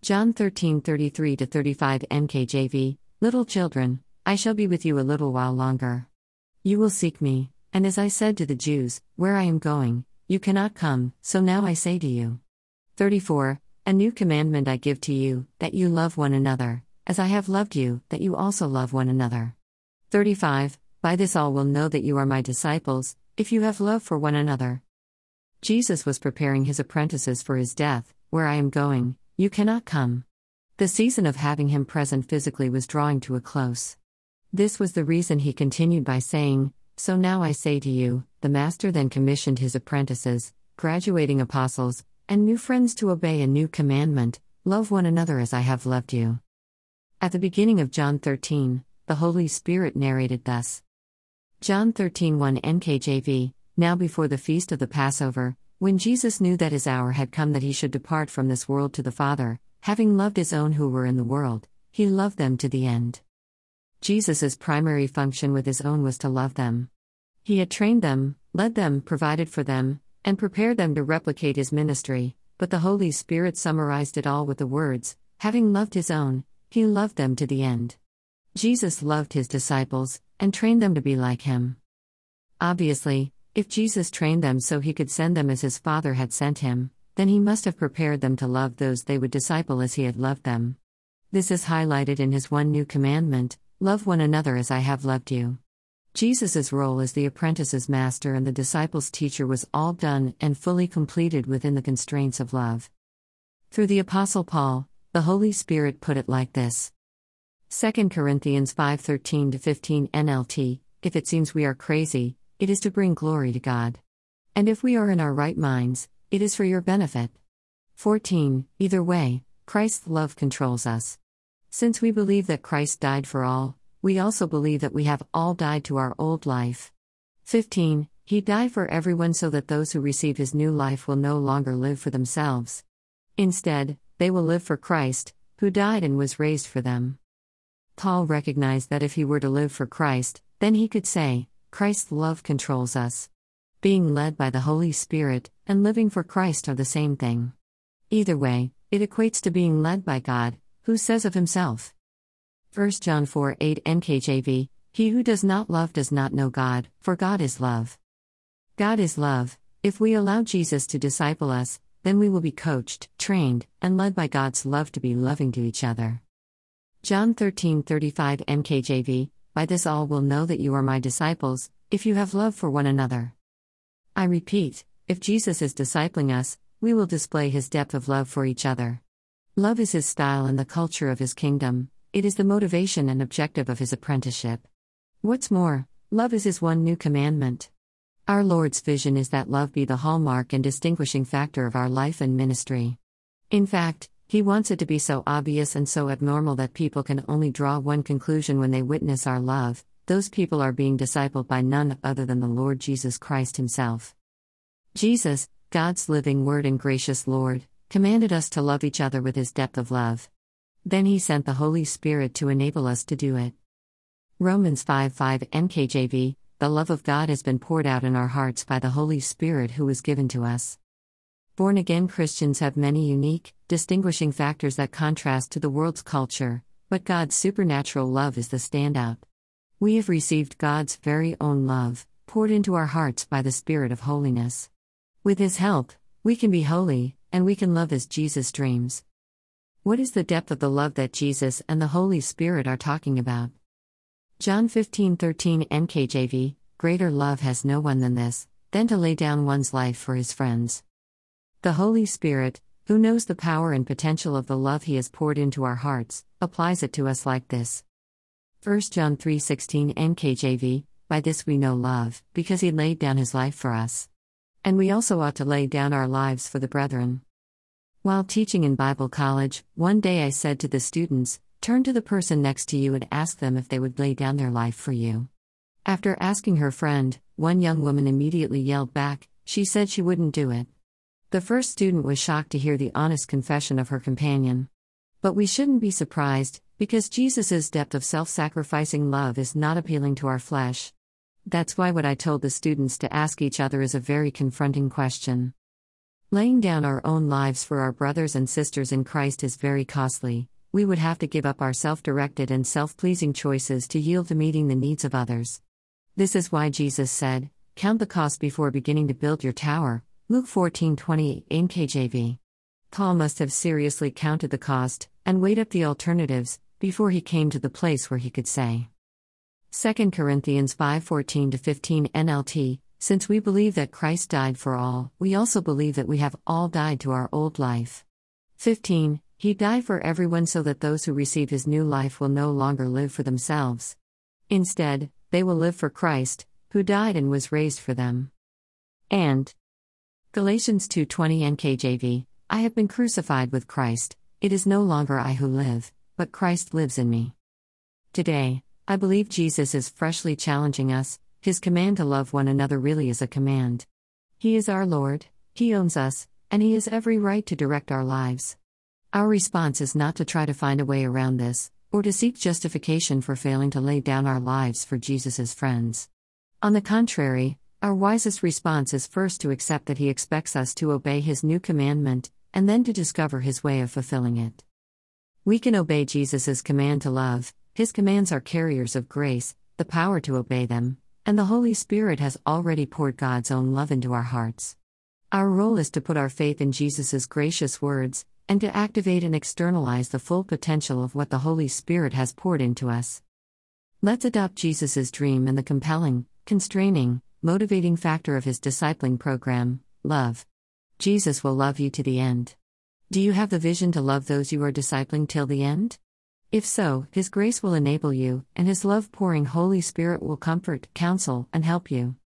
John 13:33 to 35 NKJV Little children, I shall be with you a little while longer. You will seek me, and as I said to the Jews, where I am going, you cannot come, so now I say to you. 34 A new commandment I give to you, that you love one another, as I have loved you, that you also love one another. 35 By this all will know that you are my disciples, if you have love for one another. Jesus was preparing his apprentices for his death, where I am going, you cannot come. The season of having him present physically was drawing to a close. This was the reason he continued by saying, So now I say to you, the Master then commissioned his apprentices, graduating apostles, and new friends to obey a new commandment love one another as I have loved you. At the beginning of John 13, the Holy Spirit narrated thus John 13 1 NKJV, now before the feast of the Passover, when Jesus knew that his hour had come that he should depart from this world to the Father, having loved his own who were in the world, he loved them to the end. Jesus' primary function with his own was to love them. He had trained them, led them, provided for them, and prepared them to replicate his ministry, but the Holy Spirit summarized it all with the words Having loved his own, he loved them to the end. Jesus loved his disciples, and trained them to be like him. Obviously, if Jesus trained them so he could send them as his Father had sent him, then he must have prepared them to love those they would disciple as he had loved them. This is highlighted in his one new commandment Love one another as I have loved you. Jesus' role as the apprentice's master and the disciples' teacher was all done and fully completed within the constraints of love. Through the Apostle Paul, the Holy Spirit put it like this 2 Corinthians 5:13 15 NLT If it seems we are crazy, it is to bring glory to God. And if we are in our right minds, it is for your benefit. 14 Either way, Christ's love controls us. Since we believe that Christ died for all, we also believe that we have all died to our old life. 15. He died for everyone so that those who receive his new life will no longer live for themselves. Instead, they will live for Christ, who died and was raised for them. Paul recognized that if he were to live for Christ, then he could say, Christ's love controls us. Being led by the Holy Spirit and living for Christ are the same thing. Either way, it equates to being led by God, who says of himself. 1 John 4 8 NKJV He who does not love does not know God, for God is love. God is love. If we allow Jesus to disciple us, then we will be coached, trained, and led by God's love to be loving to each other. John 13:35 NKJV By this all will know that you are my disciples, if you have love for one another. I repeat, if Jesus is discipling us, we will display his depth of love for each other. Love is his style and the culture of his kingdom, it is the motivation and objective of his apprenticeship. What's more, love is his one new commandment. Our Lord's vision is that love be the hallmark and distinguishing factor of our life and ministry. In fact, he wants it to be so obvious and so abnormal that people can only draw one conclusion when they witness our love those people are being discipled by none other than the Lord Jesus Christ Himself. Jesus, God's living Word and gracious Lord, commanded us to love each other with his depth of love. Then he sent the Holy Spirit to enable us to do it. Romans 5 5 NKJV The love of God has been poured out in our hearts by the Holy Spirit who was given to us. Born again Christians have many unique, distinguishing factors that contrast to the world's culture, but God's supernatural love is the standout. We have received God's very own love, poured into our hearts by the Spirit of holiness. With His help, we can be holy, and we can love as Jesus dreams. What is the depth of the love that Jesus and the Holy Spirit are talking about? John 15:13 NKJV Greater love has no one than this, than to lay down one's life for his friends. The Holy Spirit, who knows the power and potential of the love he has poured into our hearts, applies it to us like this. 1 John 3:16 NKJV By this we know love, because he laid down his life for us. And we also ought to lay down our lives for the brethren. While teaching in Bible college, one day I said to the students, Turn to the person next to you and ask them if they would lay down their life for you. After asking her friend, one young woman immediately yelled back, she said she wouldn't do it. The first student was shocked to hear the honest confession of her companion. But we shouldn't be surprised, because Jesus' depth of self sacrificing love is not appealing to our flesh. That's why what I told the students to ask each other is a very confronting question. Laying down our own lives for our brothers and sisters in Christ is very costly. We would have to give up our self directed and self pleasing choices to yield to meeting the needs of others. This is why Jesus said, Count the cost before beginning to build your tower. Luke 14:28 NKJV. Paul must have seriously counted the cost and weighed up the alternatives before he came to the place where he could say. 2 Corinthians 5:14 15 NLT Since we believe that Christ died for all, we also believe that we have all died to our old life. 15 He died for everyone so that those who receive his new life will no longer live for themselves. Instead, they will live for Christ, who died and was raised for them. And Galatians 2:20 NKJV I have been crucified with Christ. It is no longer I who live, but Christ lives in me. Today, I believe Jesus is freshly challenging us. His command to love one another really is a command. He is our Lord, He owns us, and He has every right to direct our lives. Our response is not to try to find a way around this, or to seek justification for failing to lay down our lives for Jesus' friends. On the contrary, our wisest response is first to accept that He expects us to obey His new commandment, and then to discover His way of fulfilling it. We can obey Jesus' command to love, His commands are carriers of grace, the power to obey them, and the Holy Spirit has already poured God's own love into our hearts. Our role is to put our faith in Jesus' gracious words, and to activate and externalize the full potential of what the Holy Spirit has poured into us. Let's adopt Jesus' dream and the compelling, constraining, motivating factor of his discipling program love. Jesus will love you to the end. Do you have the vision to love those you are discipling till the end? If so, His grace will enable you, and His love pouring Holy Spirit will comfort, counsel, and help you.